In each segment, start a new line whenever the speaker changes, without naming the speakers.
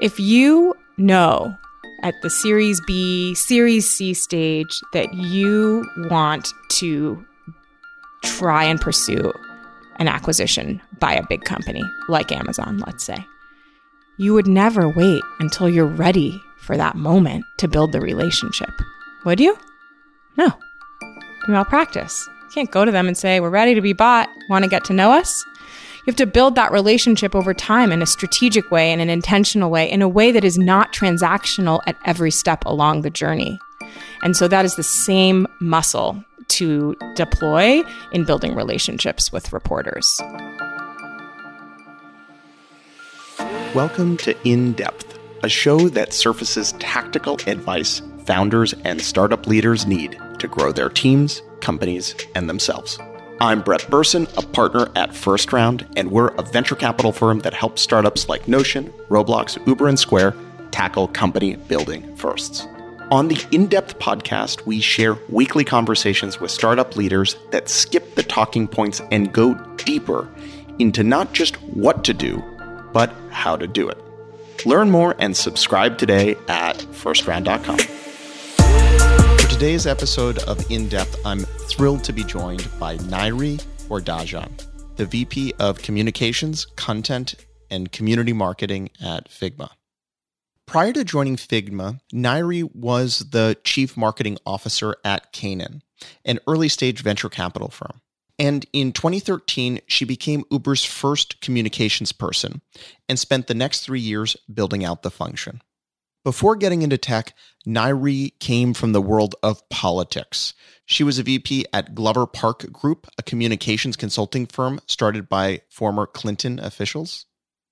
If you know at the Series B, Series C stage that you want to try and pursue an acquisition by a big company like Amazon, let's say, you would never wait until you're ready for that moment to build the relationship. Would you? No. You malpractice. You can't go to them and say, We're ready to be bought. Want to get to know us? You have to build that relationship over time in a strategic way, in an intentional way, in a way that is not transactional at every step along the journey. And so that is the same muscle to deploy in building relationships with reporters.
Welcome to In Depth, a show that surfaces tactical advice founders and startup leaders need to grow their teams, companies, and themselves. I'm Brett Berson, a partner at First Round, and we're a venture capital firm that helps startups like Notion, Roblox, Uber, and Square tackle company building firsts. On the In Depth podcast, we share weekly conversations with startup leaders that skip the talking points and go deeper into not just what to do, but how to do it. Learn more and subscribe today at firstround.com. Today's episode of In Depth, I'm thrilled to be joined by Nairi Hourdajian, the VP of Communications, Content, and Community Marketing at Figma. Prior to joining Figma, Nairi was the Chief Marketing Officer at Canaan, an early stage venture capital firm. And in 2013, she became Uber's first communications person and spent the next three years building out the function. Before getting into tech, Nairi came from the world of politics. She was a VP at Glover Park Group, a communications consulting firm started by former Clinton officials.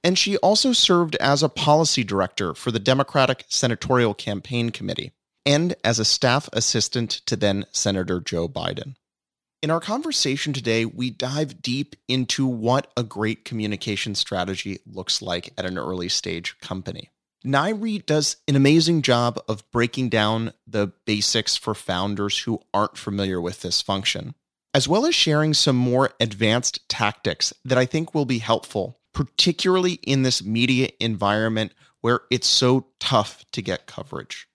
And she also served as a policy director for the Democratic Senatorial Campaign Committee and as a staff assistant to then Senator Joe Biden. In our conversation today, we dive deep into what a great communication strategy looks like at an early stage company. Nairi does an amazing job of breaking down the basics for founders who aren't familiar with this function, as well as sharing some more advanced tactics that I think will be helpful, particularly in this media environment where it's so tough to get coverage.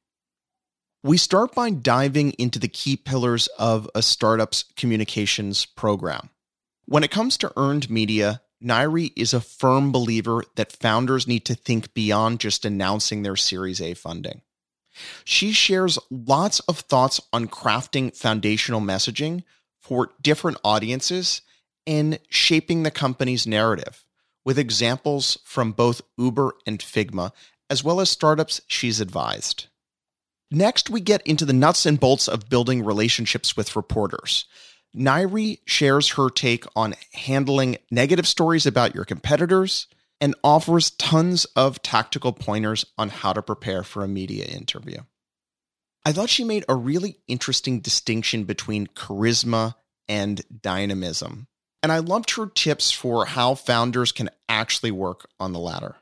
We start by diving into the key pillars of a startup's communications program. When it comes to earned media, Nairi is a firm believer that founders need to think beyond just announcing their Series A funding. She shares lots of thoughts on crafting foundational messaging for different audiences and shaping the company's narrative, with examples from both Uber and Figma, as well as startups she's advised. Next, we get into the nuts and bolts of building relationships with reporters. Nairi shares her take on handling negative stories about your competitors and offers tons of tactical pointers on how to prepare for a media interview. I thought she made a really interesting distinction between charisma and dynamism. And I loved her tips for how founders can actually work on the latter.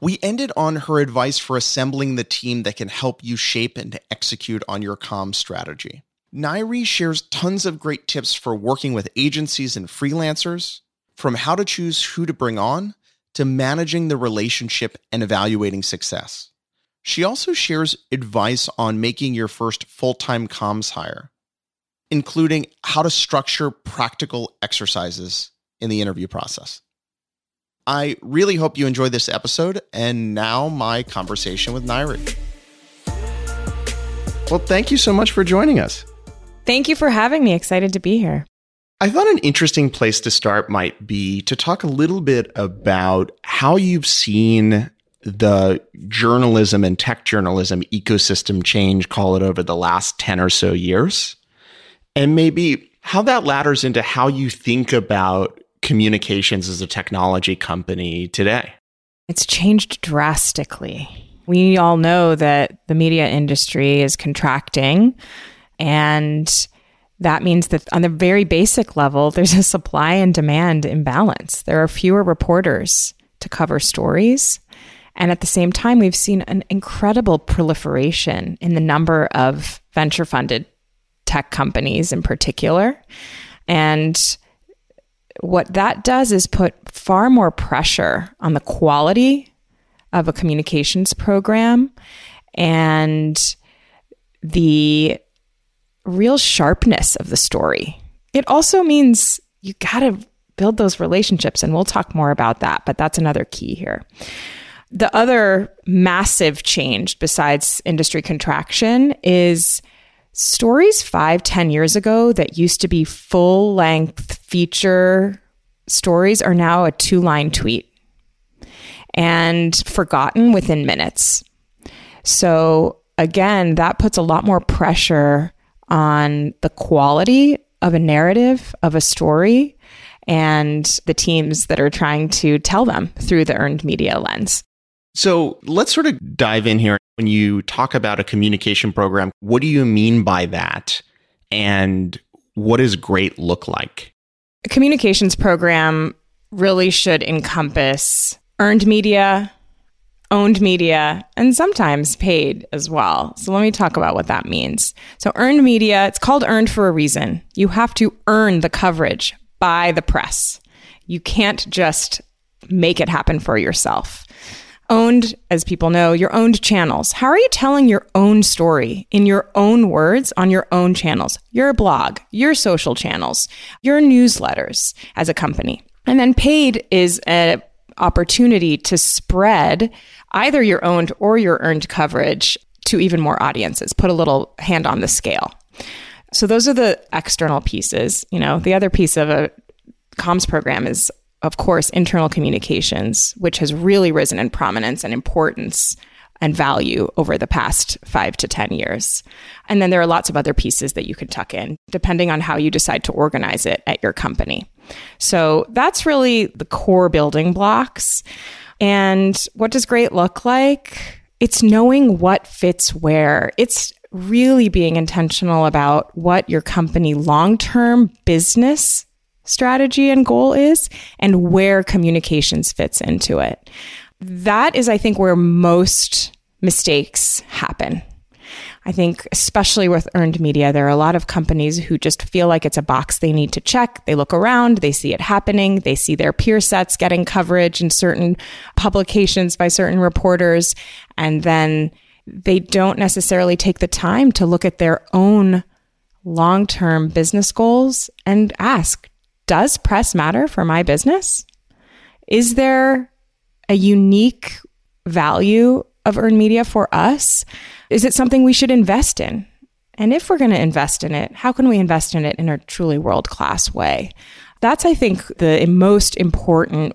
We ended on her advice for assembling the team that can help you shape and execute on your comm strategy. Nairi shares tons of great tips for working with agencies and freelancers, from how to choose who to bring on to managing the relationship and evaluating success. She also shares advice on making your first full time comms hire, including how to structure practical exercises in the interview process. I really hope you enjoyed this episode, and now my conversation with Nairi. Well, thank you so much for joining us.
Thank you for having me. Excited to be here.
I thought an interesting place to start might be to talk a little bit about how you've seen the journalism and tech journalism ecosystem change, call it over the last 10 or so years, and maybe how that ladders into how you think about communications as a technology company today.
It's changed drastically. We all know that the media industry is contracting and that means that on the very basic level, there's a supply and demand imbalance. There are fewer reporters to cover stories. And at the same time, we've seen an incredible proliferation in the number of venture funded tech companies in particular. And what that does is put far more pressure on the quality of a communications program and the real sharpness of the story. It also means you got to build those relationships, and we'll talk more about that, but that's another key here. The other massive change besides industry contraction is stories five, ten years ago that used to be full length feature stories are now a two line tweet and forgotten within minutes. So, again, that puts a lot more pressure on the quality of a narrative, of a story, and the teams that are trying to tell them through the earned media lens.
So let's sort of dive in here. When you talk about a communication program, what do you mean by that? And what does great look like?
A communications program really should encompass earned media, owned media, and sometimes paid as well. So let me talk about what that means. So, earned media, it's called earned for a reason. You have to earn the coverage by the press. You can't just make it happen for yourself. Owned, as people know, your owned channels. How are you telling your own story in your own words on your own channels? Your blog, your social channels, your newsletters as a company. And then paid is an opportunity to spread either your owned or your earned coverage to even more audiences. Put a little hand on the scale. So those are the external pieces. You know, the other piece of a comms program is, of course, internal communications, which has really risen in prominence and importance and value over the past five to 10 years. And then there are lots of other pieces that you could tuck in, depending on how you decide to organize it at your company. So that's really the core building blocks. And what does great look like? It's knowing what fits where. It's really being intentional about what your company long term business strategy and goal is and where communications fits into it. That is, I think, where most mistakes happen. I think, especially with earned media, there are a lot of companies who just feel like it's a box they need to check. They look around, they see it happening, they see their peer sets getting coverage in certain publications by certain reporters, and then they don't necessarily take the time to look at their own long term business goals and ask Does press matter for my business? Is there a unique value of earned media for us? Is it something we should invest in? And if we're going to invest in it, how can we invest in it in a truly world class way? That's, I think, the most important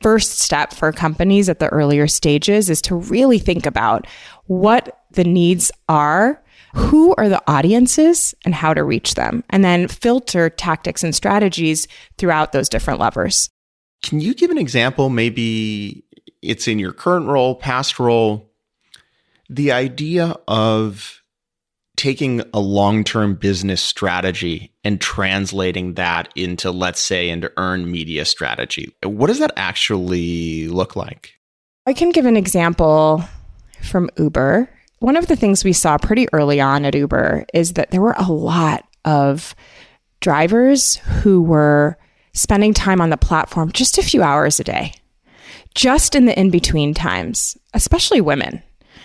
first step for companies at the earlier stages is to really think about what the needs are, who are the audiences, and how to reach them, and then filter tactics and strategies throughout those different levers.
Can you give an example? Maybe it's in your current role, past role, the idea of taking a long-term business strategy and translating that into let's say into earned media strategy what does that actually look like?
I can give an example from uber. One of the things we saw pretty early on at uber is that there were a lot of drivers who were spending time on the platform just a few hours a day just in the in-between times especially women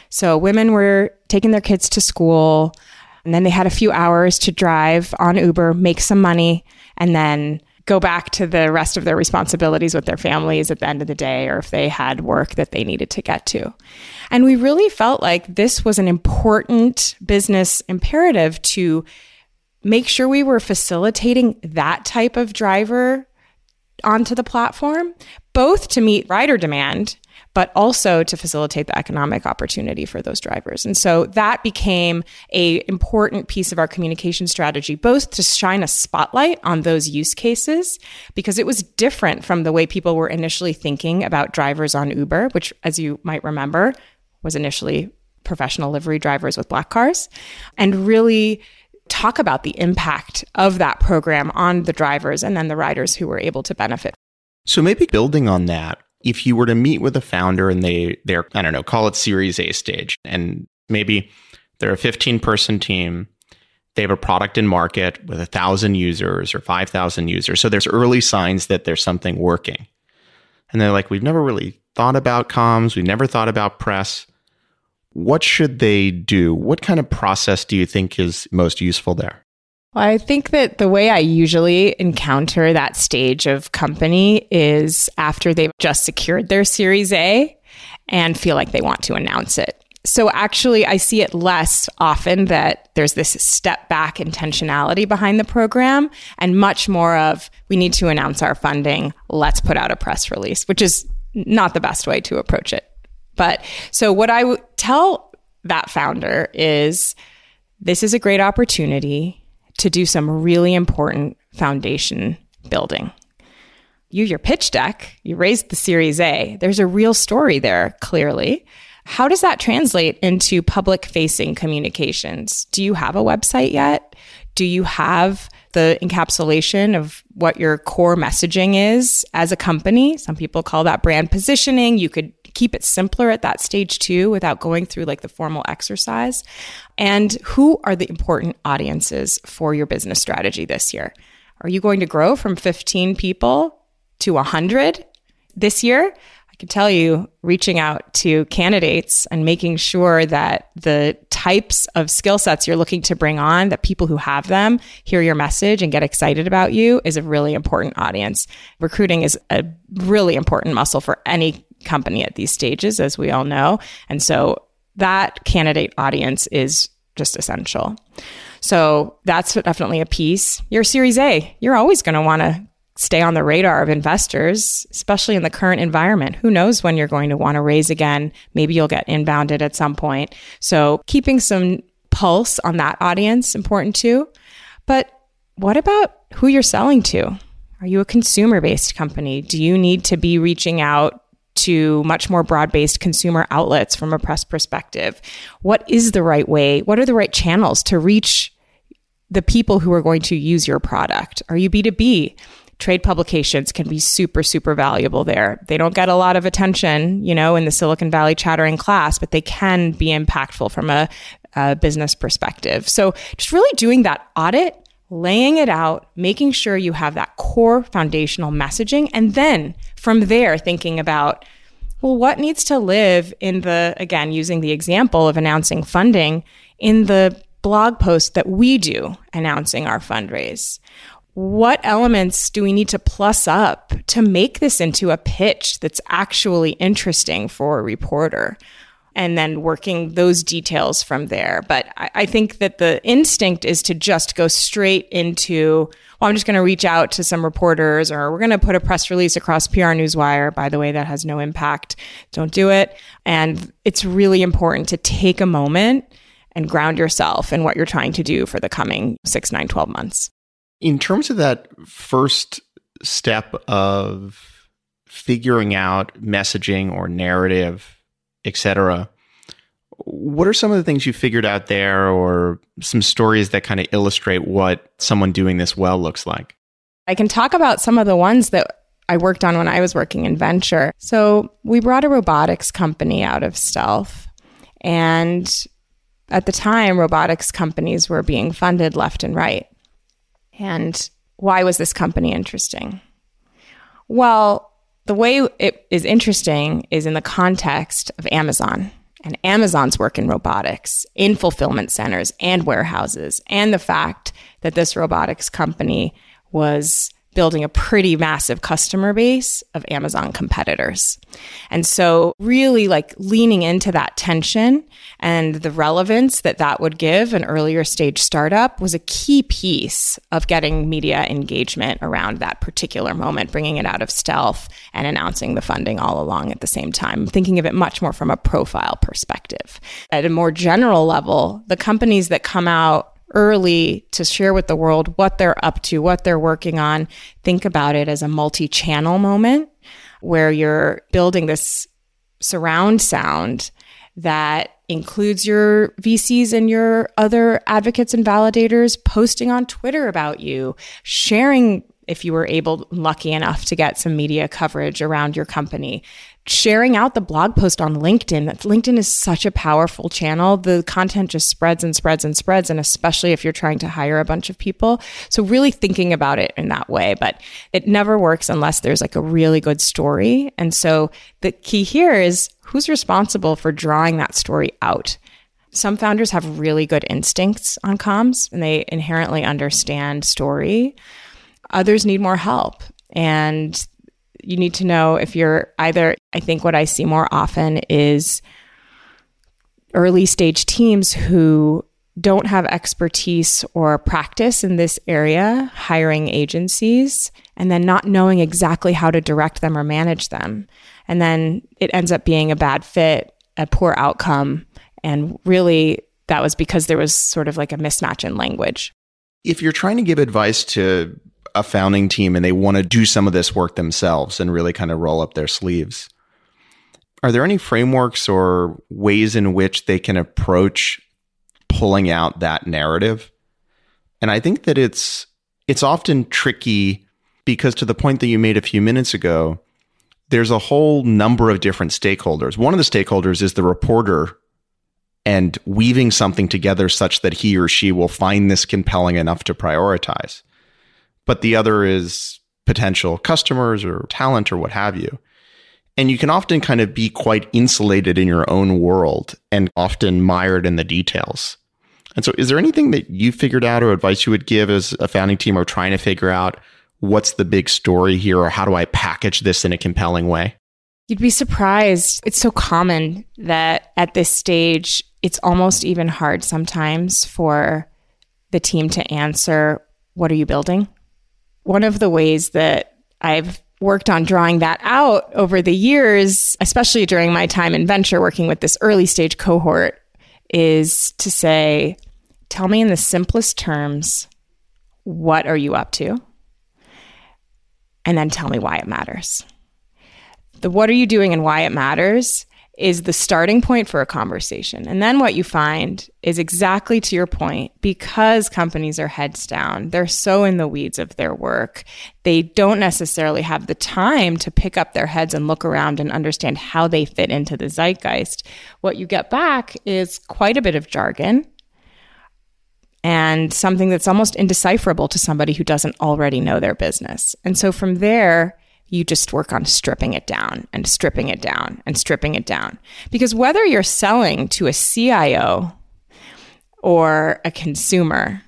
so women were taking their kids to school and then they had a few hours to drive on Uber, make some money, and then go back to the rest of their responsibilities with their families at the end of the day or if they had work that they needed to get to. And we really felt like this was an important business imperative to make sure we were facilitating that type of driver onto the platform, both to meet rider demand but also to facilitate the economic opportunity for those drivers. And so that became a important piece of our communication strategy, both to shine a spotlight on those use cases, because it was different from the way people were initially thinking about drivers on Uber, which, as you might remember, was initially professional livery drivers with black cars, and really talk about the impact of that program on the drivers and then the riders who were able to benefit.
So maybe building on that, if you were to meet with a founder and they they're I don't know, call it Series A stage, and maybe they're a 15 person team, they have a product in market with a thousand users or 5,000 users. So there's early signs that there's something working. And they're like, we've never really thought about comms, we've never thought about press. What should they do? What kind of process do you think is most useful there?
Well, I think that the way I usually encounter that stage of company is after they've just secured their Series A and feel like they want to announce it. So actually, I see it less often that there's this step back intentionality behind the program and much more of we need to announce our funding. Let's put out a press release, which is not the best way to approach it. But so what I would tell that founder is this is a great opportunity to do some really important foundation building. You, your pitch deck, you raised the Series A. There's a real story there, clearly. How does that translate into public facing communications? Do you have a website yet? Do you have the encapsulation of what your core messaging is as a company? Some people call that brand positioning. You could keep it simpler at that stage too without going through like the formal exercise. And who are the important audiences for your business strategy this year? Are you going to grow from 15 people to 100 this year? I can tell you, reaching out to candidates and making sure that the types of skill sets you're looking to bring on, that people who have them hear your message and get excited about you, is a really important audience. Recruiting is a really important muscle for any company at these stages, as we all know. And so that candidate audience is just essential. So that's definitely a piece. Your Series A, you're always going to want to stay on the radar of investors, especially in the current environment. Who knows when you're going to want to raise again? Maybe you'll get inbounded at some point. So keeping some pulse on that audience important too. But what about who you're selling to? Are you a consumer based company? Do you need to be reaching out to much more broad based consumer outlets from a press perspective. What is the right way? What are the right channels to reach the people who are going to use your product? Are you B2B? Trade publications can be super, super valuable there. They don't get a lot of attention, you know, in the Silicon Valley chattering class, but they can be impactful from a, a business perspective. So just really doing that audit laying it out, making sure you have that core foundational messaging, and then from there, thinking about, well, what needs to live in the, again, using the example of announcing funding in the blog post that we do announcing our fundraise? What elements do we need to plus up to make this into a pitch that's actually interesting for a reporter? And then working those details from there. But I, I, think that the instinct is to just go straight into, well, I'm just going to reach out to some reporters or we're going to put a press release across PR Newswire. By the way, that has no impact. Don't do it. And it's really important to take a moment and ground yourself in what you're trying to do for the coming six, nine, 12 months.
In terms of that first step of figuring out messaging or narrative etc. What are some of the things you figured out there, or some stories that kind of illustrate what someone doing this well looks like?
I can talk about some of the ones that I worked on when I was working in venture. So we brought a robotics company out of stealth. And at the time, robotics companies were being funded left and right. And why was this company interesting? Well, the way it is interesting is in the context of Amazon and Amazon's work in robotics, in fulfillment centers and warehouses, and the fact that this robotics company was building a pretty massive customer base of Amazon competitors. And so really like leaning into that tension and the relevance that that would give an earlier stage startup was a key piece of getting media engagement around that particular moment, bringing it out of stealth and announcing the funding all along at the same time, thinking of it much more from a profile perspective. At a more general level, the companies that come out early to share with the world what they're up to, what they're working on. Think about it as a multi channel moment where you're building this surround sound that includes your VCs and your other advocates and validators posting on Twitter about you, sharing if you were able lucky enough to get some media coverage around your company. Sharing out the blog post on linkedin linkedin is such a powerful channel. The content just spreads and spreads and spreads and especially if you're trying to hire a bunch of people. So really thinking about it in that way but it never works unless there's like a really good story. And so the key here is who's responsible for drawing that story out? Some founders have really good instincts on comms and they inherently understand story Others need more help. And you need to know if you're either, I think what I see more often is early stage teams who don't have expertise or practice in this area, hiring agencies, and then not knowing exactly how to direct them or manage them. And then it ends up being a bad fit, a poor outcome. And really, that was because there was sort of like a mismatch in language.
If you're trying to give advice to a founding team and they want to do some of this work themselves and really kind of roll up their sleeves. Are there any frameworks or ways in which they can approach pulling out that narrative? And I think that it's it's often tricky because to the point that you made a few minutes ago, there's a whole number of different stakeholders. One of the stakeholders is the reporter and weaving something together such that he or she will find this compelling enough to prioritize but the other is potential customers or talent or what have you. And you can often kind of be quite insulated in your own world and often mired in the details. And so, is there anything that you figured out or advice you would give as a founding team or trying to figure out what's the big story here or how do I package this in a compelling way?
You'd be surprised. It's so common that at this stage, it's almost even hard sometimes for the team to answer, What are you building? One of the ways that I've worked on drawing that out over the years, especially during my time in venture working with this early stage cohort, is to say, tell me in the simplest terms, what are you up to? And then tell me why it matters. The what are you doing and why it matters is the starting point for a conversation. And then what you find is exactly to your point because companies are heads down, they're so in the weeds of their work. They don't necessarily have the time to pick up their heads and look around and understand how they fit into the zeitgeist. What you get back is quite a bit of jargon and something that's almost indecipherable to somebody who doesn't already know their business. And so from there, you just work on stripping it down and stripping it down and stripping it down. Because whether you're selling to a CIO or a consumer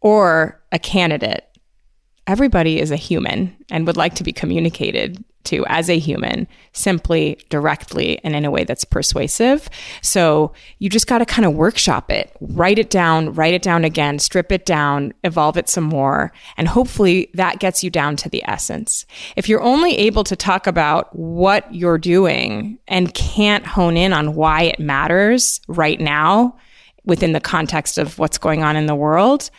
or a candidate, everybody is a human and would like to be communicated to as a human simply directly and in a way that's persuasive. So you just got to kind of workshop it, write it down, write it down again, strip it down, evolve it some more. And hopefully that gets you down to the essence. If you're only able to talk about what you're doing and can't hone in on why it matters right now within the context of what's going on in the world,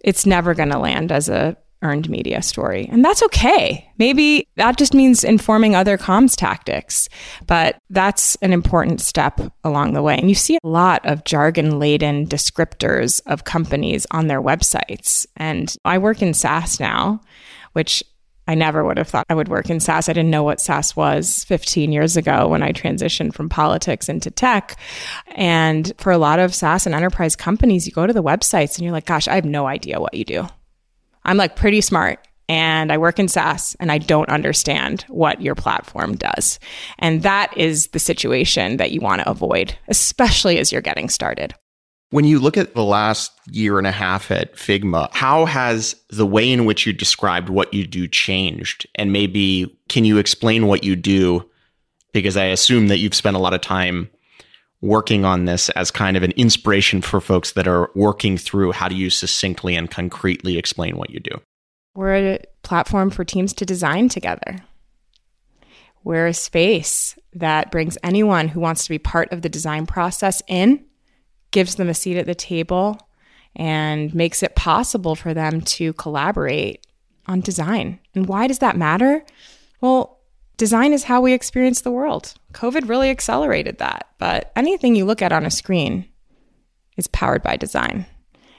it's never going to land as a earned media story. And that's okay. Maybe that just means informing other comms tactics, but that's an important step along the way. And you see a lot of jargon laden descriptors of companies on their websites. And I work in SaaS now, which I never would have thought I would work in SaaS. I didn't know what SaaS was 15 years ago when I transitioned from politics into tech. And for a lot of SaaS and enterprise companies, you go to the websites and you're like, gosh, I have no idea what you do. I'm like pretty smart and I work in SaaS and I don't understand what your platform does. And that is the situation that you want to avoid, especially as you're getting started.
When you look at the last year and a half at Figma, how has the way in which you described what you do changed? And maybe can you explain what you do? Because I assume that you've spent a lot of time working on this as kind of an inspiration for folks that are working through how do you succinctly and concretely explain what you do?
We're a platform for teams to design together. We're a space that brings anyone who wants to be part of the design process in, gives them a seat at the table, and makes it possible for them to collaborate on design. And why does that matter? Well, design is how we experience the world. COVID really accelerated that. But anything you look at on a screen is powered by design.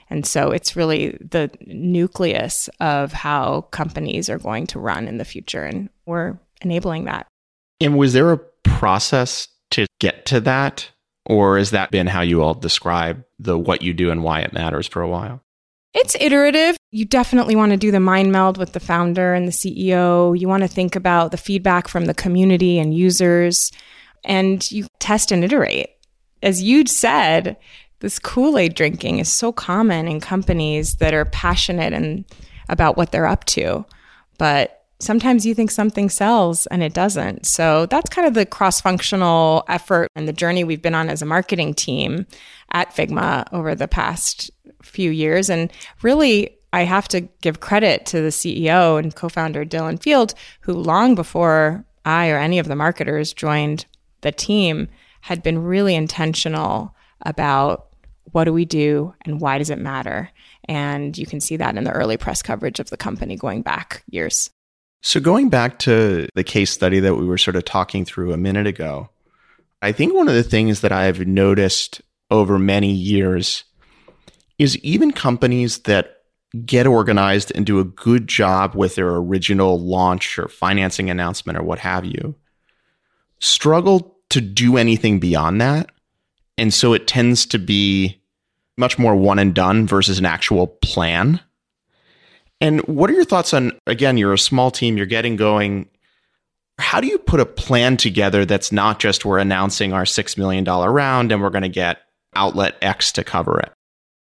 And so it's really the nucleus of how companies are going to run in the future. And we're enabling that.
And was there a process to get to that? Or has that been how you all describe the what you do and why it matters for a while?
It's iterative. You definitely want to do the mind meld with the founder and the CEO. You want to think about the feedback from the community and users, and you test and iterate. As you said, this Kool Aid drinking is so common in companies that are passionate and about what they're up to. But sometimes you think something sells and it doesn't. So that's kind of the cross functional effort and the journey we've been on as a marketing team at Figma over the past few years. And really, I have to give credit to the CEO and co founder Dylan Field, who long before I or any of the marketers joined the team had been really intentional about what do we do and why does it matter. And you can see that in the early press coverage of the company going back years.
So, going back to the case study that we were sort of talking through a minute ago, I think one of the things that I've noticed over many years is even companies that get organized and do a good job with their original launch or financing announcement or what have you struggle to do anything beyond that. And so it tends to be much more one and done versus an actual plan. And what are your thoughts on, again, you're a small team, you're getting going. How do you put a plan together that's not just we're announcing our $6 million round and we're going to get outlet X to cover it?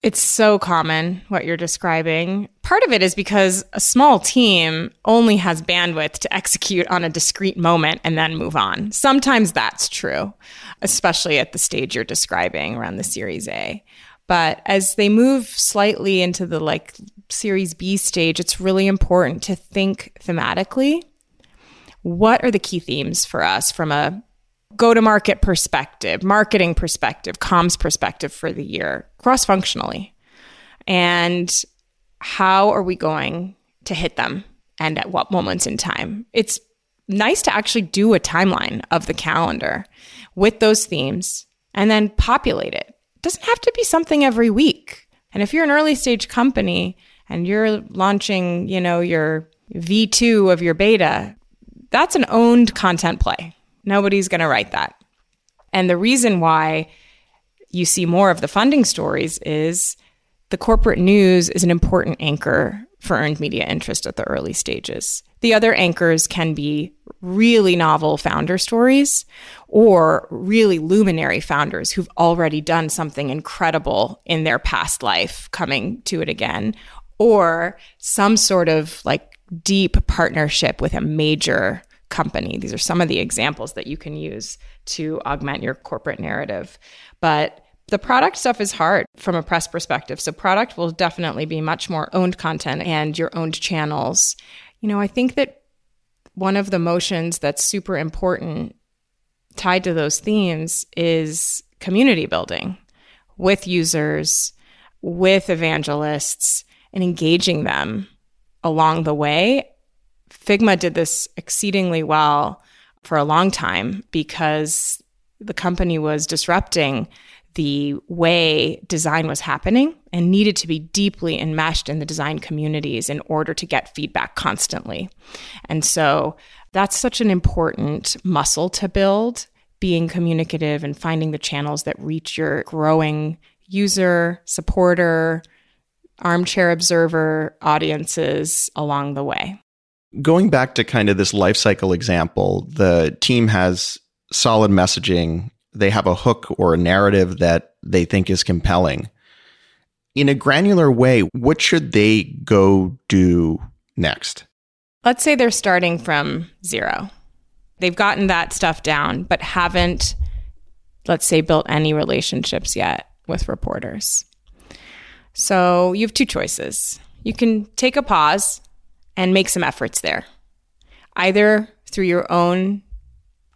It's so common what you're describing. Part of it is because a small team only has bandwidth to execute on a discrete moment and then move on. Sometimes that's true, especially at the stage you're describing around the Series A. But as they move slightly into the like Series B stage, it's really important to think thematically. What are the key themes for us from a go to market perspective, marketing perspective, comms perspective for the year, cross functionally? And how are we going to hit them and at what moments in time? It's nice to actually do a timeline of the calendar with those themes and then populate it. It doesn't have to be something every week. And if you're an early stage company and you're launching, you know, your V2 of your beta, that's an owned content play. Nobody's going to write that. And the reason why you see more of the funding stories is the corporate news is an important anchor for earned media interest at the early stages. The other anchors can be really novel founder stories or really luminary founders who've already done something incredible in their past life coming to it again or some sort of like deep partnership with a major company. These are some of the examples that you can use to augment your corporate narrative. But the product stuff is hard from a press perspective. So, product will definitely be much more owned content and your owned channels. You know, I think that one of the motions that's super important tied to those themes is community building with users, with evangelists, and engaging them along the way. Figma did this exceedingly well for a long time because the company was disrupting the way design was happening and needed to be deeply enmeshed in the design communities in order to get feedback constantly. And so that's such an important muscle to build being communicative and finding the channels that reach your growing user, supporter, armchair observer audiences along the way.
Going back to kind of this life cycle example, the team has solid messaging. They have a hook or a narrative that they think is compelling. In a granular way, what should they go do next?
Let's say they're starting from zero. They've gotten that stuff down, but haven't, let's say, built any relationships yet with reporters. So you have two choices. You can take a pause and make some efforts there, either through your own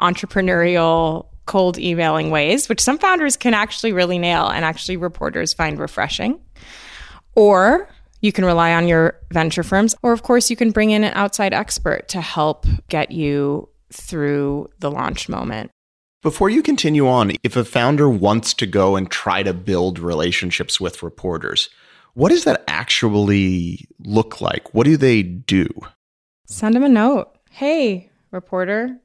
entrepreneurial cold emailing ways, which some founders can actually really nail and actually reporters find refreshing, or you can rely on your venture firms, or of course, you can bring in an outside expert to help get you through the launch moment.
Before you continue on, if a founder wants to go and try to build relationships with reporters, What does that actually look like? What do they do?
Send them a note. Hey, reporter,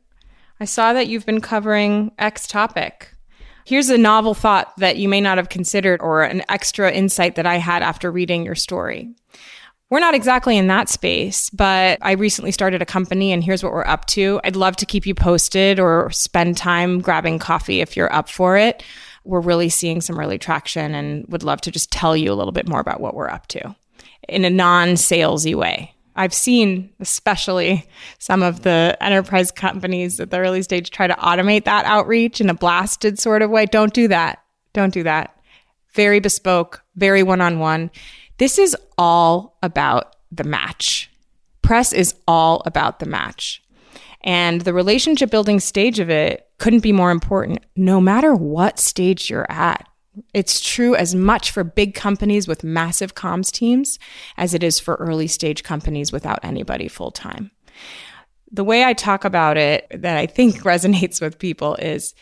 I saw that you've been covering X topic. Here's a novel thought that you may not have considered or an extra insight that I had after reading your story. We're not exactly in that space, but I recently started a company and here's what we're up to. I'd love to keep you posted or spend time grabbing coffee if you're up for it. We're really seeing some early traction and would love to just tell you a little bit more about what we're up to in a non salesy way. I've seen, especially some of the enterprise companies at the early stage, try to automate that outreach in a blasted sort of way. Don't do that. Don't do that. Very bespoke, very one on one. This is all about the match. Press is all about the match. And the relationship building stage of it couldn't be more important, no matter what stage you're at. It's true as much for big companies with massive comms teams as it is for early stage companies without anybody full time. The way I talk about it that I think resonates with people is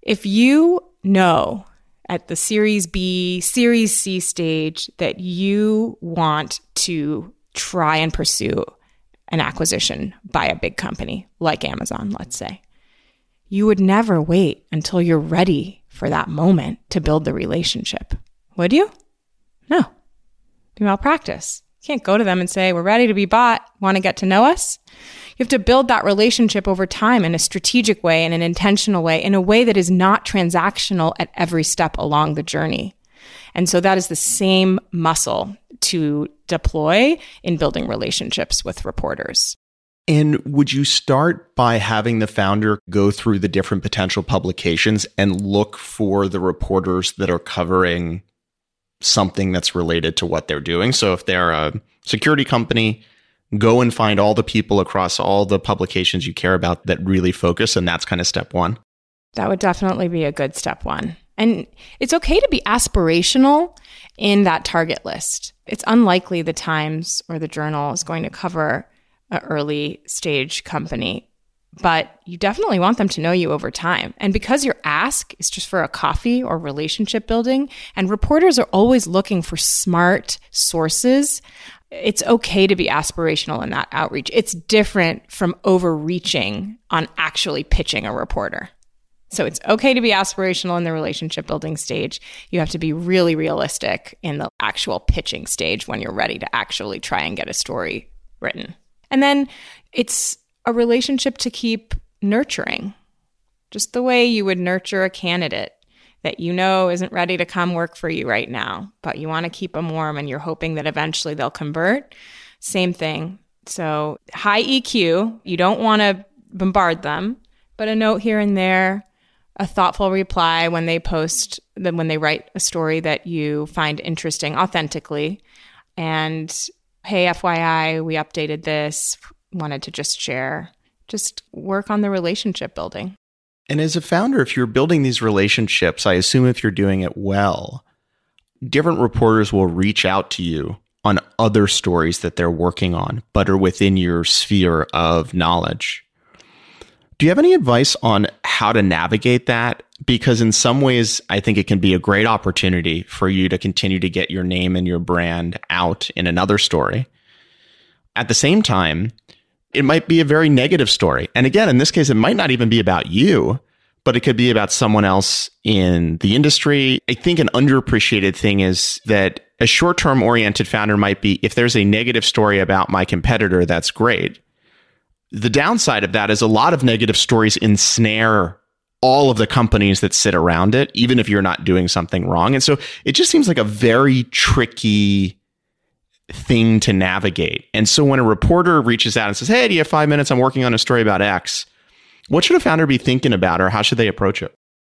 if you know at the Series B, Series C stage that you want to try and pursue an acquisition by a big company like Amazon, let's say, you would never wait until you're ready for that moment to build the relationship. Would you? No. Do malpractice. You can't go to them and say, We're ready to be bought. Want to get to know us? You have to build that relationship over time in a strategic way, in an intentional way, in a way that is not transactional at every step along the journey. And so that is the same muscle to deploy in building relationships with reporters.
And would you start by having the founder go through the different potential publications and look for the reporters that are covering something that's related to what they're doing? So if they're a security company, go and find all the people across all the publications you care about that really focus. And that's kind of step one.
That would definitely be a good step one. And it's okay to be aspirational in that target list. It's unlikely the Times or the Journal is going to cover an early stage company, but you definitely want them to know you over time. And because your ask is just for a coffee or relationship building, and reporters are always looking for smart sources, it's okay to be aspirational in that outreach. It's different from overreaching on actually pitching a reporter. So it's okay to be aspirational in the relationship building stage. You have to be really realistic in the actual pitching stage when you're ready to actually try and get a story written. And then it's a relationship to keep nurturing, just the way you would nurture a candidate that you know isn't ready to come work for you right now, but you want to keep them warm and you're hoping that eventually they'll convert. Same thing. So, high EQ, you don't want to bombard them, but a note here and there, a thoughtful reply when they post, then when they write a story that you find interesting authentically, and hey, FYI, we updated this, wanted to just share, just work on the relationship building.
And as a founder, if you're building these relationships, I assume if you're doing it well, different reporters will reach out to you on other stories that they're working on, but are within your sphere of knowledge. Do you have any advice on how to navigate that? Because in some ways, I think it can be a great opportunity for you to continue to get your name and your brand out in another story. At the same time, it might be a very negative story. And again, in this case, it might not even be about you, but it could be about someone else in the industry. I think an underappreciated thing is that a short term oriented founder might be if there's a negative story about my competitor, that's great. The downside of that is a lot of negative stories ensnare all of the companies that sit around it, even if you're not doing something wrong. And so it just seems like a very tricky thing to navigate. And so when a reporter reaches out and says, Hey, do you have five minutes? I'm working on a story about X. What should a founder be thinking about, or how should they approach it?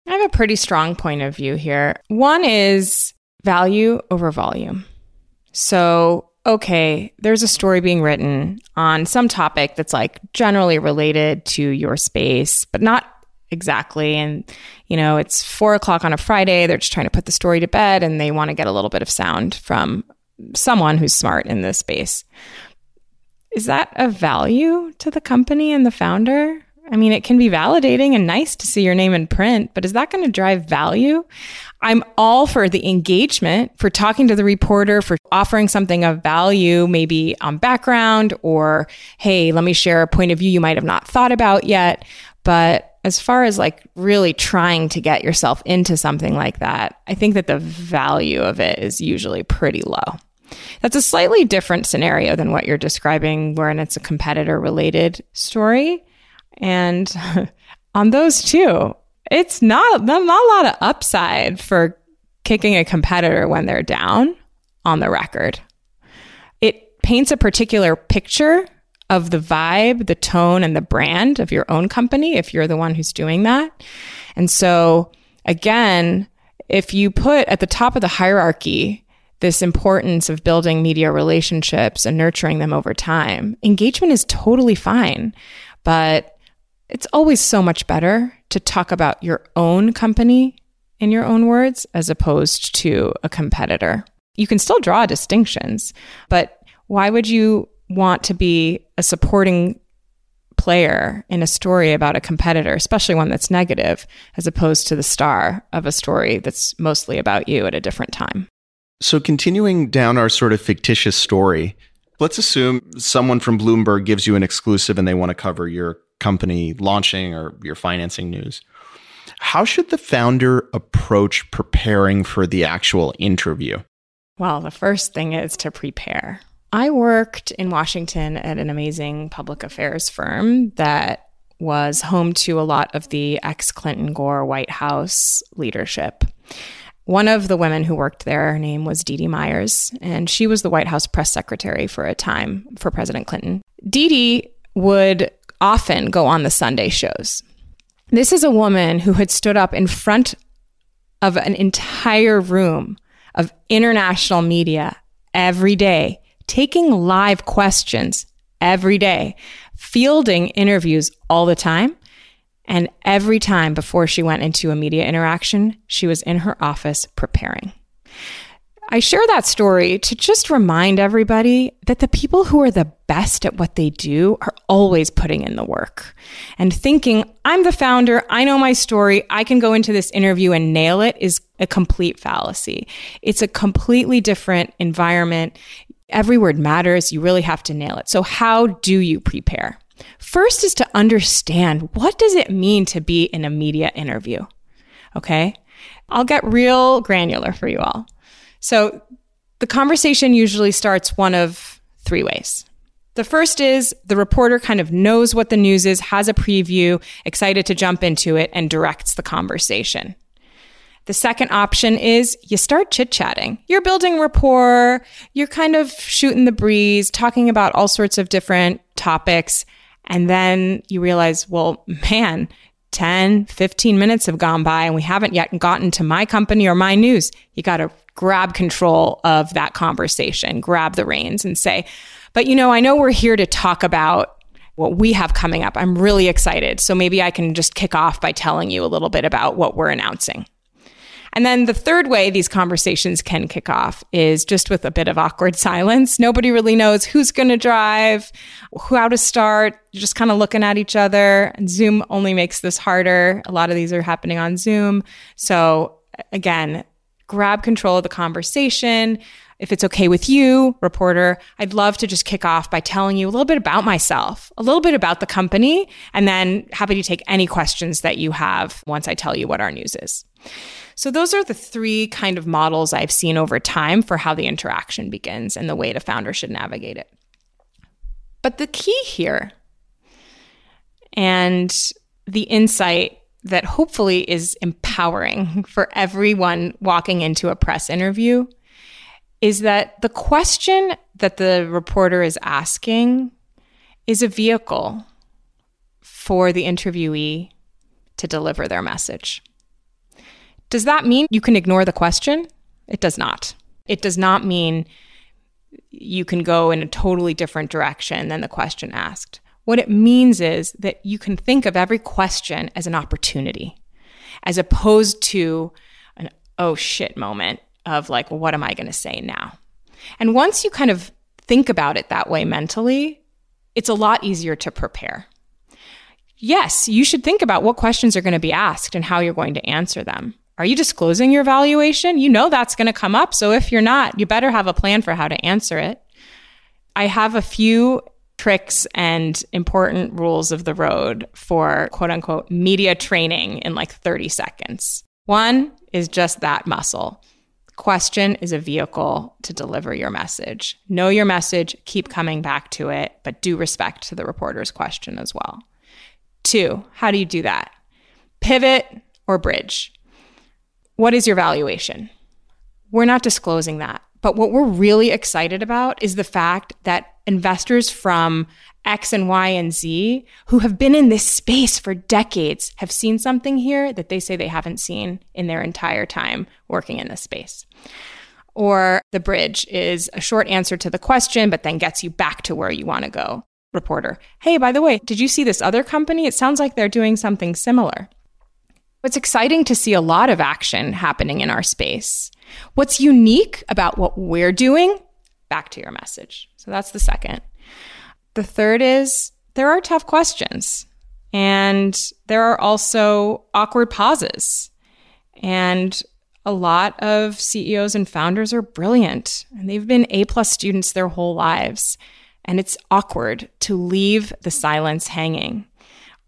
I have a pretty strong point of view here. One is value over volume. So okay, there's a story being written on some topic that's like generally related to your space, but not exactly. And, you know, it's four o'clock on a Friday. They're just trying to put the story to bed and they want to get a little bit of sound from someone who's smart in this space. Is that a value to the company and the founder? I mean, it can be validating and nice to see your name in print, but is that going to drive value? I'm all for the engagement, for talking to the reporter, for offering something of value, maybe on background or, hey, let me share a point of view you might have not thought about yet. But as far as like really trying to get yourself into something like that, I think that the value of it is usually pretty low. That's a slightly different scenario than what you're describing, wherein it's a competitor related story. And on those two, it's not, not a lot of upside for kicking a competitor when they're down on the record. It paints a particular picture of the vibe, the tone, and the brand of your own company if you're the one who's doing that. And so, again, if you put at the top of the hierarchy this importance of building media relationships and nurturing them over time, engagement is totally fine. But it's always so much better to talk about your own company in your own words as opposed to a competitor. You can still draw distinctions, but why would you want to be a supporting player in a story about a competitor, especially one that's negative, as opposed to the star of a story that's mostly about you at a different time.
So, continuing down our sort of fictitious story, let's assume someone from Bloomberg gives you an exclusive and they want to cover your company launching or your financing news. How should the founder approach preparing for the actual interview?
Well, the first thing is to prepare. I worked in Washington at an amazing public affairs firm that was home to a lot of the ex Clinton Gore White House leadership. One of the women who worked there, her name was Dee Dee Myers, and she was the White House press secretary for a time for President Clinton. Dee Dee would often go on the Sunday shows. This is a woman who had stood up in front of an entire room of international media every day taking live questions every day, fielding interviews all the time. And every time before she went into a media interaction, she was in her office preparing. I share that story to just remind everybody that the people who are the best at what they do are always putting in the work and thinking, I'm the founder, I know my story, I can go into this interview and nail it is a complete fallacy. It's a completely different environment. Every word matters. You really have to nail it. So how do you prepare? First is to understand what does it mean to be in a media interview? Okay. I'll get real granular for you all. So the conversation usually starts one of three ways. The first is the reporter kind of knows what the news is, has a preview, excited to jump into it, and directs the conversation. The second option is you start chit chatting. You're building rapport. You're kind of shooting the breeze, talking about all sorts of different topics. And then you realize, well, man, 10, 15 minutes have gone by and we haven't yet gotten to my company or my news. You got to grab control of that conversation, grab the reins and say, but you know, I know we're here to talk about what we have coming up. I'm really excited. So maybe I can just kick off by telling you a little bit about what we're announcing. And then the third way these conversations can kick off is just with a bit of awkward silence. Nobody really knows who's going to drive, how to start, You're just kind of looking at each other. And Zoom only makes this harder. A lot of these are happening on Zoom. So again, grab control of the conversation. If it's okay with you, reporter, I'd love to just kick off by telling you a little bit about myself, a little bit about the company, and then happy to take any questions that you have once I tell you what our news is. So, those are the three kind of models I've seen over time for how the interaction begins and the way the founder should navigate it. But the key here and the insight that hopefully is empowering for everyone walking into a press interview is that the question that the reporter is asking is a vehicle for the interviewee to deliver their message. Does that mean you can ignore the question? It does not. It does not mean you can go in a totally different direction than the question asked. What it means is that you can think of every question as an opportunity, as opposed to an oh shit moment of like, well, what am I going to say now? And once you kind of think about it that way mentally, it's a lot easier to prepare. yes, you should think about what questions are going to be asked and how you're going to answer them. Are you disclosing your valuation? You know that's going to come up. So if you're not, you better have a plan for how to answer it. I have a few tricks and important rules of the road for quote unquote media training in like 30 seconds. One is just that muscle. Question is a vehicle to deliver your message. Know your message, keep coming back to it, but do respect to the reporter's question as well. Two, how do you do that? Pivot or bridge. What is your valuation? We're not disclosing that. But what we're really excited about is the fact that investors from X and Y and Z who have been in this space for decades have seen something here that they say they haven't seen in their entire time working in this space. Or the bridge is a short answer to the question, but then gets you back to where you want to go. Reporter, hey, by the way, did you see this other company? It sounds like they're doing something similar. It's exciting to see a lot of action happening in our space. What's unique about what we're doing? Back to your message. So that's the second. The third is there are tough questions and there are also awkward pauses. And a lot of CEOs and founders are brilliant and they've been A plus students their whole lives. And it's awkward to leave the silence hanging.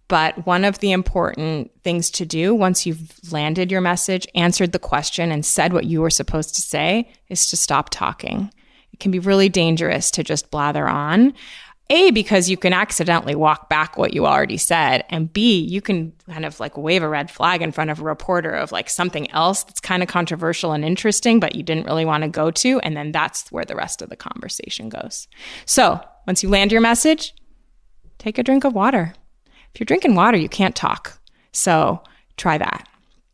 But one of the important things to do once you've landed your message, answered the question, and said what you were supposed to say is to stop talking. It can be really dangerous to just blather on. A, because you can accidentally walk back what you already said. And B, you can kind of like wave a red flag in front of a reporter of like something else that's kind of controversial and interesting, but you didn't really want to go to. And then that's where the rest of the conversation goes. So once you land your message, take a drink of water if you're drinking water, you can't talk. So try that.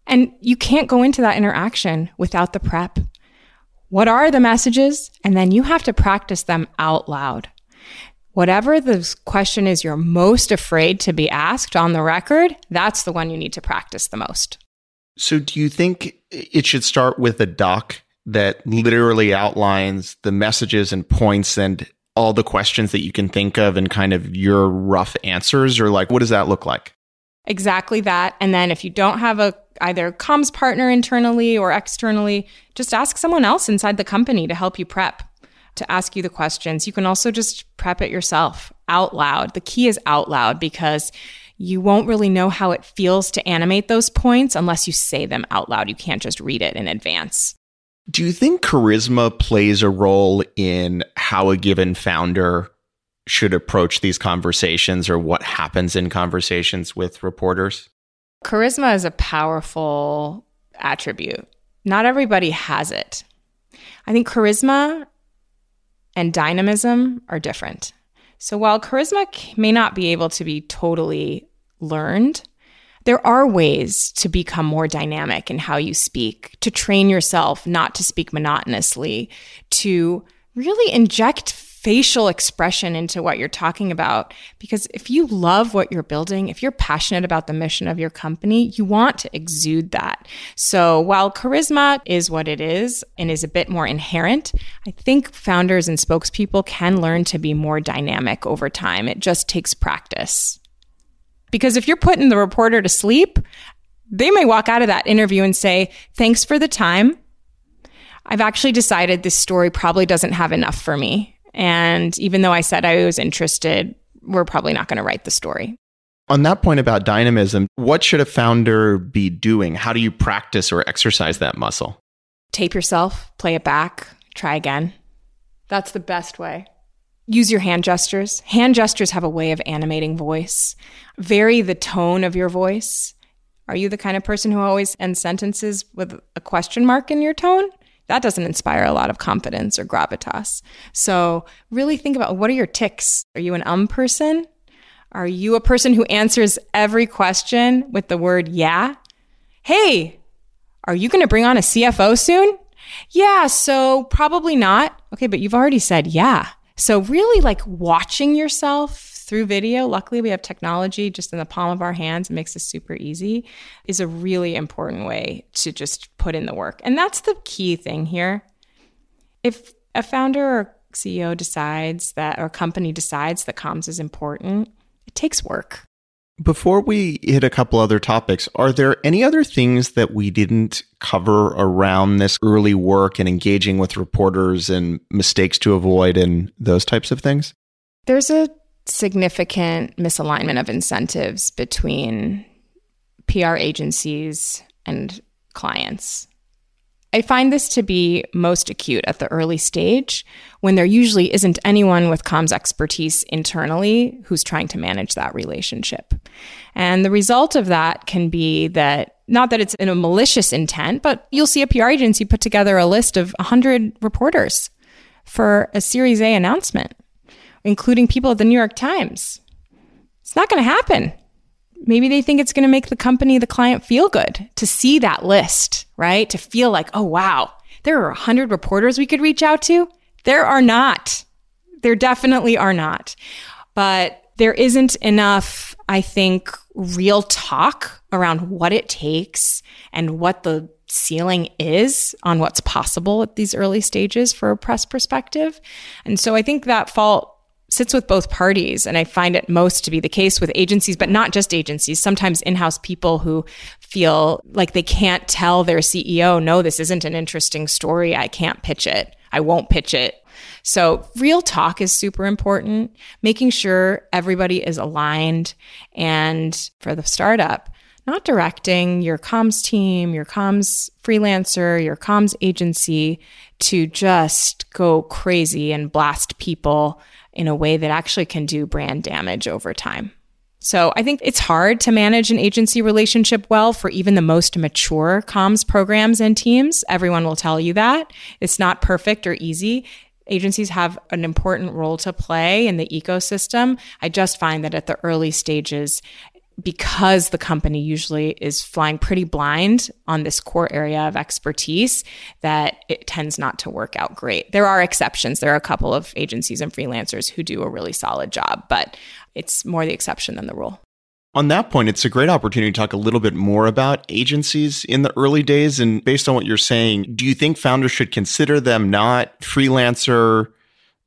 And you can't go into that interaction without the prep. What are the messages? And then you have to practice them out loud. Whatever the question is you're most afraid to be asked on the record, that's the one you need to practice the most.
So, do you think it should start with a doc that literally outlines the messages and points and all the questions that you can think of and kind of your rough answers or like what does that look like?
Exactly that. And then if you don't have a either comms partner internally or externally, just ask someone else inside the company to help you prep to ask you the questions. You can also just prep it yourself out loud. The key is out loud because you won't really know how it feels to animate those points unless you say them out loud. You can't just read it in advance.
Do you think charisma plays a role in how a given founder should approach these conversations or what happens in conversations with reporters?
Charisma is a powerful attribute. Not everybody has it. I think charisma and dynamism are different. So while charisma may not be able to be totally learned, there are ways to become more dynamic in how you speak, to train yourself not to speak monotonously, to really inject facial expression into what you're talking about. Because if you love what you're building, if you're passionate about the mission of your company, you want to exude that. So while charisma is what it is and is a bit more inherent, I think founders and spokespeople can learn to be more dynamic over time. It just takes practice. Because if you're putting the reporter to sleep, they may walk out of that interview and say, Thanks for the time. I've actually decided this story probably doesn't have enough for me. And even though I said I was interested, we're probably not going to write the story.
On that point about dynamism, what should a founder be doing? How do you practice or exercise that muscle?
Tape yourself, play it back, try again. That's the best way. Use your hand gestures. Hand gestures have a way of animating voice. Vary the tone of your voice. Are you the kind of person who always ends sentences with a question mark in your tone? That doesn't inspire a lot of confidence or gravitas. So, really think about what are your tics? Are you an um person? Are you a person who answers every question with the word yeah? Hey, are you going to bring on a CFO soon? Yeah, so probably not. Okay, but you've already said yeah. So, really like watching yourself through video, luckily we have technology just in the palm of our hands, it makes this super easy, is a really important way to just put in the work. And that's the key thing here. If a founder or CEO decides that, or company decides that comms is important, it takes work.
Before we hit a couple other topics, are there any other things that we didn't cover around this early work and engaging with reporters and mistakes to avoid and those types of things?
There's a significant misalignment of incentives between PR agencies and clients. I find this to be most acute at the early stage when there usually isn't anyone with comms expertise internally who's trying to manage that relationship. And the result of that can be that not that it's in a malicious intent, but you'll see a PR agency put together a list of 100 reporters for a Series A announcement, including people at the New York Times. It's not going to happen. Maybe they think it's going to make the company, the client feel good to see that list, right? To feel like, oh, wow, there are 100 reporters we could reach out to. There are not. There definitely are not. But there isn't enough, I think, real talk around what it takes and what the ceiling is on what's possible at these early stages for a press perspective. And so I think that fault sits with both parties. And I find it most to be the case with agencies, but not just agencies, sometimes in house people who feel like they can't tell their CEO, no, this isn't an interesting story. I can't pitch it. I won't pitch it. So, real talk is super important, making sure everybody is aligned. And for the startup, not directing your comms team, your comms freelancer, your comms agency to just go crazy and blast people in a way that actually can do brand damage over time. So I think it's hard to manage an agency relationship well for even the most mature comms programs and teams. Everyone will tell you that. It's not perfect or easy. Agencies have an important role to play in the ecosystem. I just find that at the early stages, because the company usually is flying pretty blind on this core area of expertise that it tends not to work out great. There are exceptions. There are a couple of agencies and freelancers who do a really solid job, but it's more the exception than the rule.
On that point, it's a great opportunity to talk a little bit more about agencies in the early days. And based on what you're saying, do you think founders should consider them not freelancer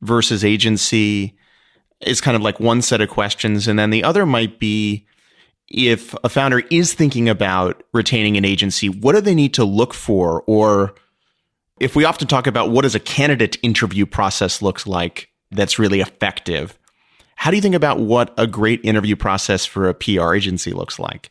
versus agency? Is kind of like one set of questions. And then the other might be if a founder is thinking about retaining an agency, what do they need to look for? Or if we often talk about what does a candidate interview process looks like that's really effective, how do you think about what a great interview process for a PR agency looks like?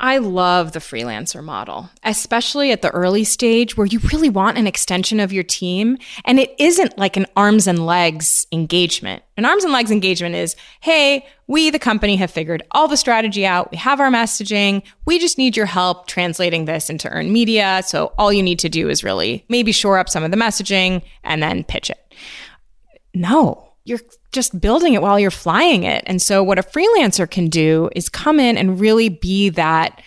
I love the freelancer model, especially at the early stage where you really want an extension of your team. And it isn't like an arms and legs engagement. An arms and legs engagement is, hey, we, the company, have figured all the strategy out. We have our messaging. We just need your help translating this into earned media. So all you need to do is really maybe shore up some of the messaging and then pitch it. No, you're just building it while you're flying it. And so what a freelancer can do is come in and really be that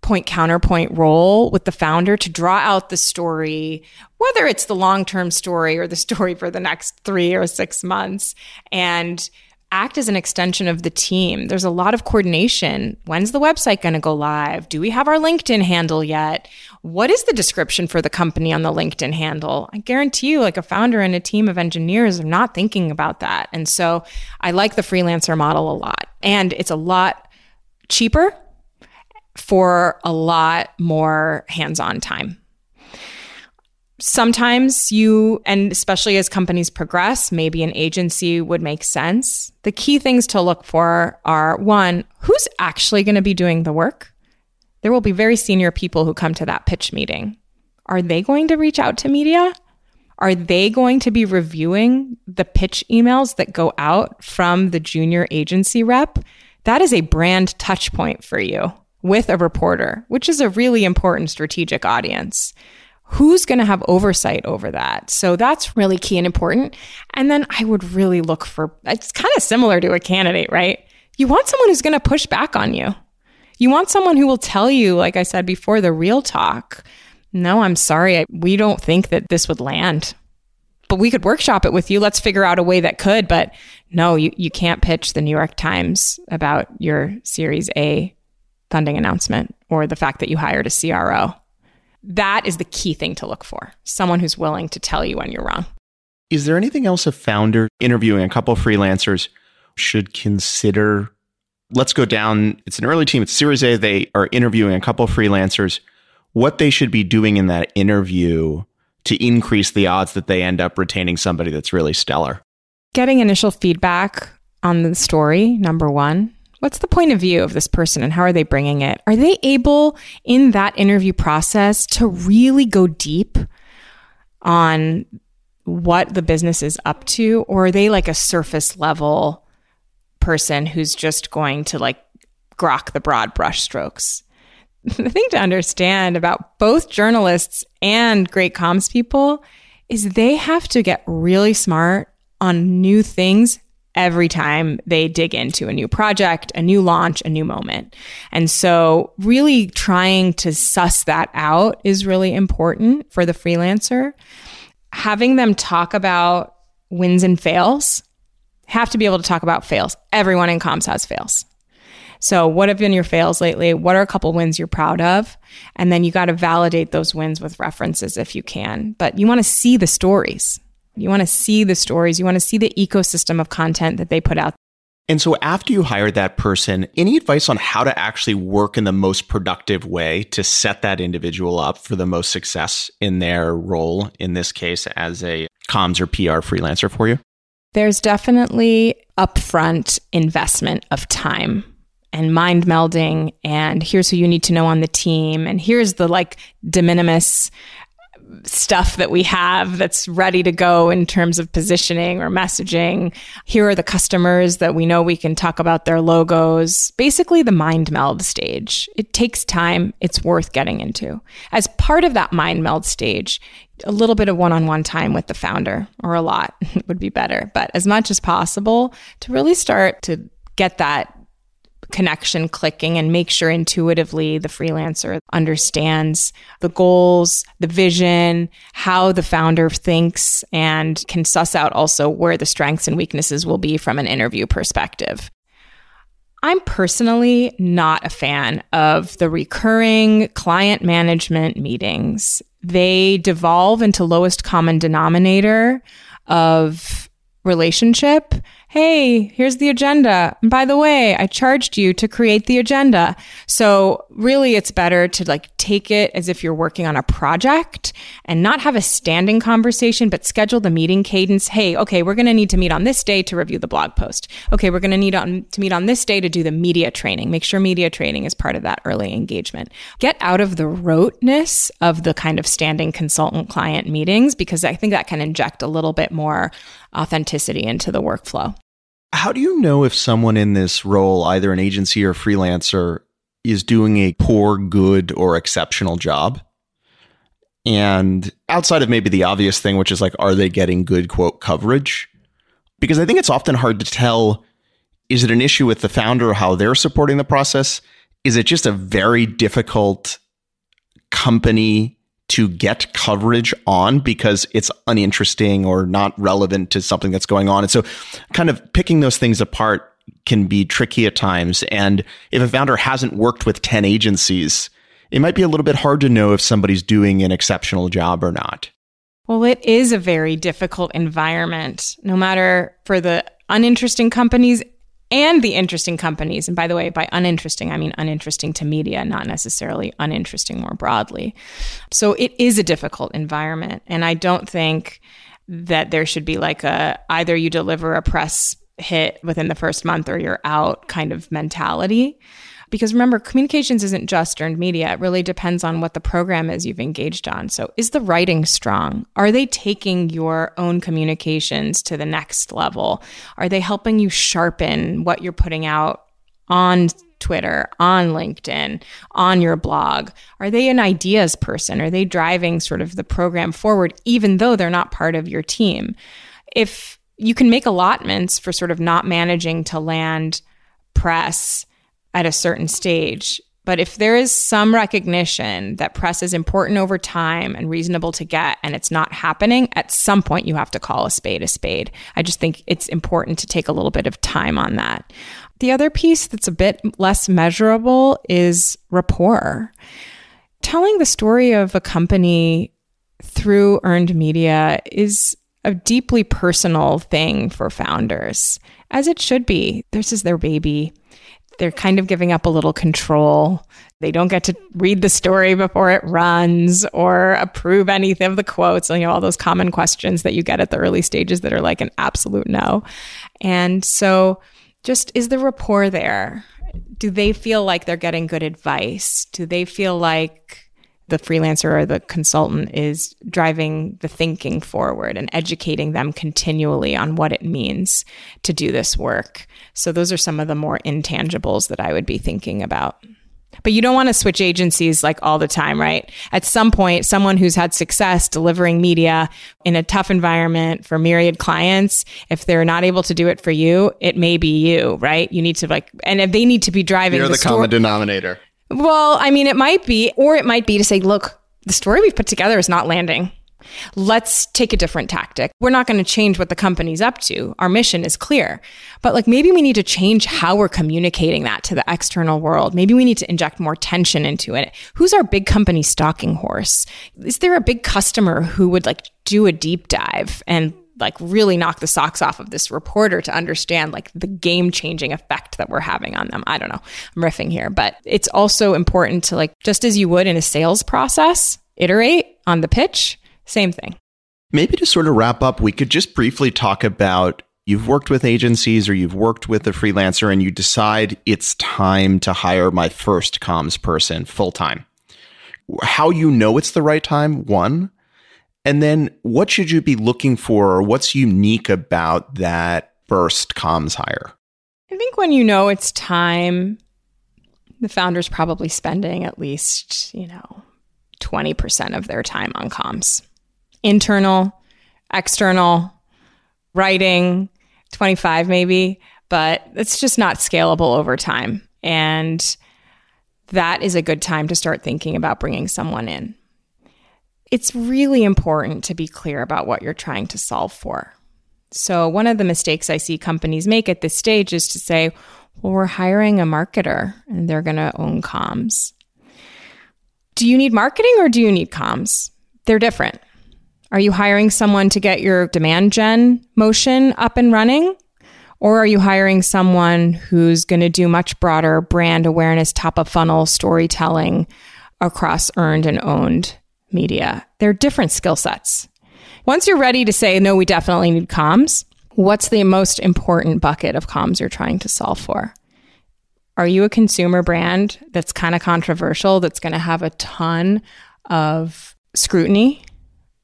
point counterpoint role with the founder to draw out the story, whether it's the long-term story or the story for the next 3 or 6 months and act as an extension of the team. There's a lot of coordination. When's the website going to go live? Do we have our LinkedIn handle yet? What is the description for the company on the LinkedIn handle? I guarantee you, like a founder and a team of engineers are not thinking about that. And so I like the freelancer model a lot. And it's a lot cheaper for a lot more hands on time sometimes you, and especially as companies progress, maybe an agency would make sense. The key things to look for are one, who's actually going to be doing the work? There will be very senior people who come to that pitch meeting. Are they going to reach out to media? Are they going to be reviewing the pitch emails that go out from the junior agency rep? That is a brand touch point for you with a reporter, which is a really important strategic audience who's going to have oversight over that? So that's really key and important. And then I would really look for it's kind of similar to a candidate, right? You want someone who's going to push back on you. You want someone who will tell you, like I said before, the real talk. No, I'm sorry. we don't think that this would land. But we could workshop it with you. Let's figure out a way that could. But no, you, you can't pitch the New York Times about your Series A funding announcement or the fact that you hired a CRO that is the key thing to look for someone who's willing to tell you when you're wrong.
Is there anything else a founder interviewing a couple freelancers should consider let's go down. It's an early team, it's Series A. They are interviewing a couple freelancers. What they should be doing in that interview to increase the odds that they end up retaining somebody that's really stellar.
Getting initial feedback on the story, number one. What's the point of view of this person and how are they bringing it? Are they able in that interview process to really go deep on what the business is up to? Or are they like a surface level person who's just going to like grok the broad brushstrokes. the thing to understand about both journalists and great comms people is they have to get really smart on new things every time they dig into a new project, a new launch, a new moment. And so really trying to suss that out is really important for the freelancer. Having them talk about wins and fails have to be able to talk about fails. Everyone in comms has fails. So, what have been your fails lately? What are a couple wins you're proud of? And then you got to validate those wins with references if you can. But you want to see the stories. You want to see the stories. You want to see the ecosystem of content that they put out.
And so, after you hired that person, any advice on how to actually work in the most productive way to set that individual up for the most success in their role, in this case, as a comms or PR freelancer for you?
There's definitely upfront investment of time and mind melding and here's who you need to know on the team and here's the like de minimis stuff that we have that's ready to go in terms of positioning or messaging. Here are the customers that we know we can talk about their logos. Basically, the mind meld stage. It takes time. It's worth getting into. As part of that mind meld stage, a little bit of one on one time with the founder or a lot would be better, but as much as possible to really start to get that connection clicking and make sure intuitively the freelancer understands the goals, the vision, how the founder thinks, and can suss out also where the strengths and weaknesses will be from an interview perspective. I'm personally not a fan of the recurring client management meetings. They devolve into lowest common denominator of relationship hey, here's the agenda. And by the way, I charged you to create the agenda. So really it's better to like take it as if you're working on a project and not have a standing conversation, but schedule the meeting cadence. Hey, okay, we're going to need to meet on this day to review the blog post. Okay, we're going to need on, to meet on this day to do the media training. Make sure media training is part of that early engagement. Get out of the roteness of the kind of standing consultant client meetings because I think that can inject a little bit more authenticity into the workflow.
How do you know if someone in this role, either an agency or freelancer, is doing a poor, good, or exceptional job? And outside of maybe the obvious thing, which is like, are they getting good quote coverage? Because I think it's often hard to tell is it an issue with the founder, how they're supporting the process? Is it just a very difficult company to get coverage on because it's uninteresting or not relevant to something that's going on. And so kind of picking those things apart can be tricky at times. And if a founder hasn't worked with 10 agencies, it might be a little bit hard to know if somebody's doing an exceptional job or not.
Well, it is a very difficult environment, no matter for the uninteresting companies and the interesting companies. And by the way, by uninteresting, I mean uninteresting to media, not necessarily uninteresting more broadly. So it is a difficult environment. And I don't think that there should be like a either you deliver a press hit within the first month or you're out kind of mentality. Because remember, communications isn't just earned media. It really depends on what the program is you've engaged on. So, is the writing strong? Are they taking your own communications to the next level? Are they helping you sharpen what you're putting out on Twitter, on LinkedIn, on your blog? Are they an ideas person? Are they driving sort of the program forward, even though they're not part of your team? If you can make allotments for sort of not managing to land press at a certain stage. But if there is some recognition that press is important over time and reasonable to get and it's not happening, at some point you have to call a spade a spade. I just think it's important to take a little bit of time on that. The other piece that's a bit less measurable is rapport. Telling the story of a company through earned media is a deeply personal thing for founders, as it should be. This is their baby they're kind of giving up a little control. They don't get to read the story before it runs or approve anything of the quotes, you know, all those common questions that you get at the early stages that are like an absolute no. And so, just is the rapport there? Do they feel like they're getting good advice? Do they feel like the freelancer or the consultant is driving the thinking forward and educating them continually on what it means to do this work. So those are some of the more intangibles that I would be thinking about. But you don't want to switch agencies like all the time, right? At some point, someone who's had success delivering media in a tough environment for myriad clients, if they're not able to do it for you, it may be you, right? You need to like, and if they need to be driving,
you're the, the common denominator.
Well, I mean, it might be, or it might be to say, look, the story we've put together is not landing. Let's take a different tactic. We're not going to change what the company's up to. Our mission is clear. But like maybe we need to change how we're communicating that to the external world. Maybe we need to inject more tension into it. Who's our big company stalking horse? Is there a big customer who would like do a deep dive and like really knock the socks off of this reporter to understand like the game changing effect that we're having on them. I don't know. I'm riffing here, but it's also important to like, just as you would in a sales process, iterate on the pitch, same thing.
Maybe to sort of wrap up, we could just briefly talk about you've worked with agencies or you've worked with a freelancer and you decide it's time to hire my first comms person full time. How you know it's the right time, one. And then what should you be looking for or what's unique about that first comms hire?
I think when you know it's time, the founder's probably spending at least, you know, 20% of their time on comms. Internal, external, writing, 25 maybe, but it's just not scalable over time. And that is a good time to start thinking about bringing someone in it's really important to be clear about what you're trying to solve for. So, one of the mistakes I see companies make at this stage is to say, well, we're hiring a marketer and they're going to own comms. Do you need marketing or do you need comms? They're different. Are you hiring someone to get your demand gen motion up and running? Or are you hiring someone who's going to do much broader brand awareness, top of funnel storytelling across earned and owned media. They're different skill sets. Once you're ready to say, no, we definitely need comms, what's the most important bucket of comms you're trying to solve for? Are you a consumer brand that's kind of controversial, that's going to have a ton of scrutiny,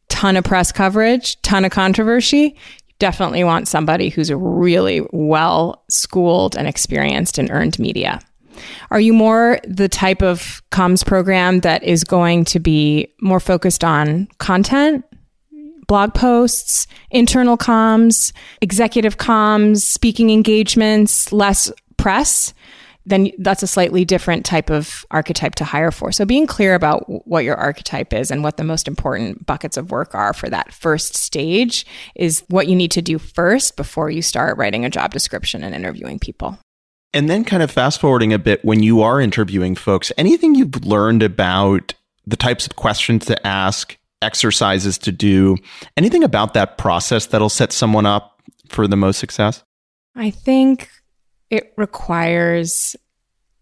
ton of press coverage, ton of controversy? You definitely want somebody who's really well schooled and experienced in earned media. Are you more the type of comms program that is going to be more focused on content, blog posts, internal comms, executive comms, speaking engagements, less press? Then that's a slightly different type of archetype to hire for. So being clear about what your archetype is and what the most important buckets of work are for that first stage is what you need to do first before you start writing a job description and interviewing people.
And then, kind of fast forwarding a bit, when you are interviewing folks, anything you've learned about the types of questions to ask, exercises to do, anything about that process that'll set someone up for the most success?
I think it requires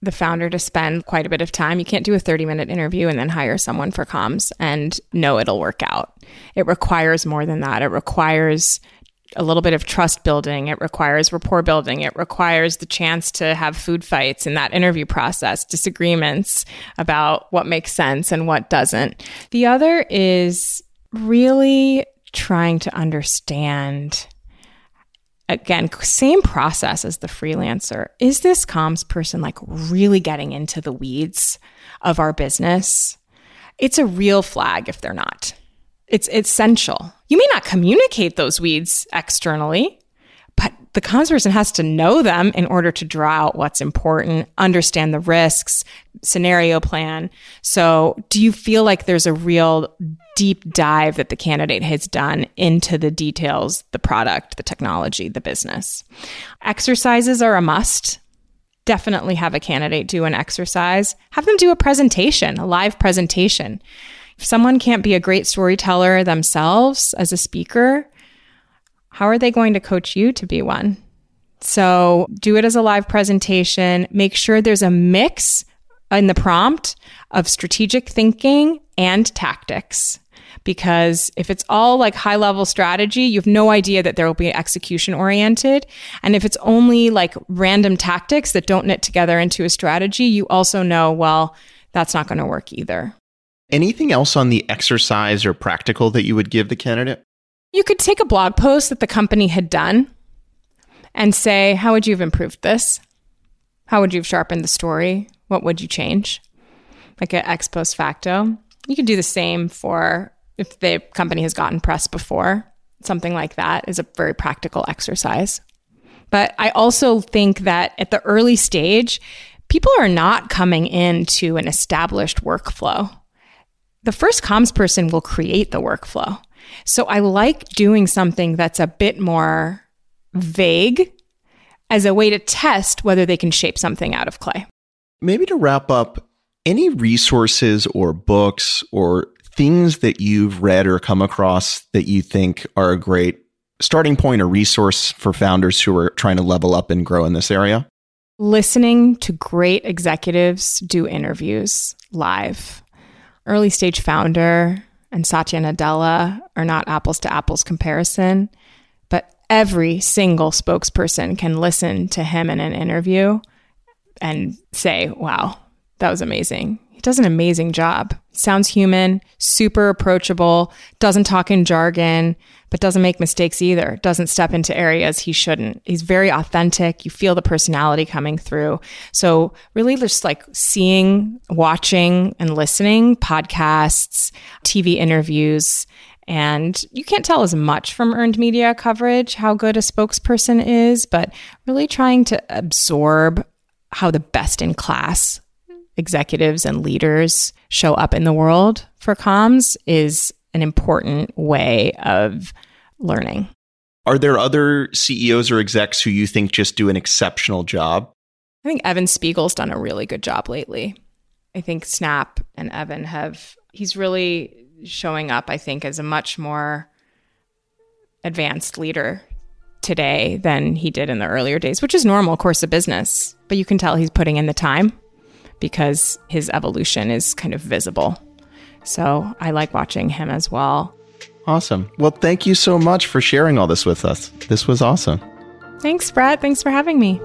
the founder to spend quite a bit of time. You can't do a 30 minute interview and then hire someone for comms and know it'll work out. It requires more than that. It requires a little bit of trust building. It requires rapport building. It requires the chance to have food fights in that interview process, disagreements about what makes sense and what doesn't. The other is really trying to understand again, same process as the freelancer. Is this comms person like really getting into the weeds of our business? It's a real flag if they're not. It's essential. You may not communicate those weeds externally, but the comms person has to know them in order to draw out what's important, understand the risks, scenario plan. So, do you feel like there's a real deep dive that the candidate has done into the details, the product, the technology, the business? Exercises are a must. Definitely have a candidate do an exercise. Have them do a presentation, a live presentation. If someone can't be a great storyteller themselves as a speaker, how are they going to coach you to be one? So do it as a live presentation. Make sure there's a mix in the prompt of strategic thinking and tactics. Because if it's all like high level strategy, you have no idea that there will be execution oriented. And if it's only like random tactics that don't knit together into a strategy, you also know, well, that's not going to work either.
Anything else on the exercise or practical that you would give the candidate?
You could take a blog post that the company had done and say, How would you have improved this? How would you have sharpened the story? What would you change? Like an ex post facto. You could do the same for if the company has gotten press before. Something like that is a very practical exercise. But I also think that at the early stage, people are not coming into an established workflow. The first comms person will create the workflow. So I like doing something that's a bit more vague as a way to test whether they can shape something out of clay.
Maybe to wrap up, any resources or books or things that you've read or come across that you think are a great starting point or resource for founders who are trying to level up and grow in this area?
Listening to great executives do interviews live. Early stage founder and Satya Nadella are not apples to apples comparison, but every single spokesperson can listen to him in an interview and say, wow, that was amazing. He does an amazing job. Sounds human, super approachable, doesn't talk in jargon, but doesn't make mistakes either. Doesn't step into areas he shouldn't. He's very authentic. You feel the personality coming through. So, really, just like seeing, watching, and listening podcasts, TV interviews. And you can't tell as much from earned media coverage how good a spokesperson is, but really trying to absorb how the best in class executives and leaders show up in the world for comms is an important way of learning.
Are there other CEOs or execs who you think just do an exceptional job?
I think Evan Spiegel's done a really good job lately. I think Snap and Evan have, he's really showing up, I think, as a much more advanced leader today than he did in the earlier days, which is normal course of business. But you can tell he's putting in the time because his evolution is kind of visible. So I like watching him as well.
Awesome. Well, thank you so much for sharing all this with us. This was awesome.
Thanks, Brett. Thanks for having me.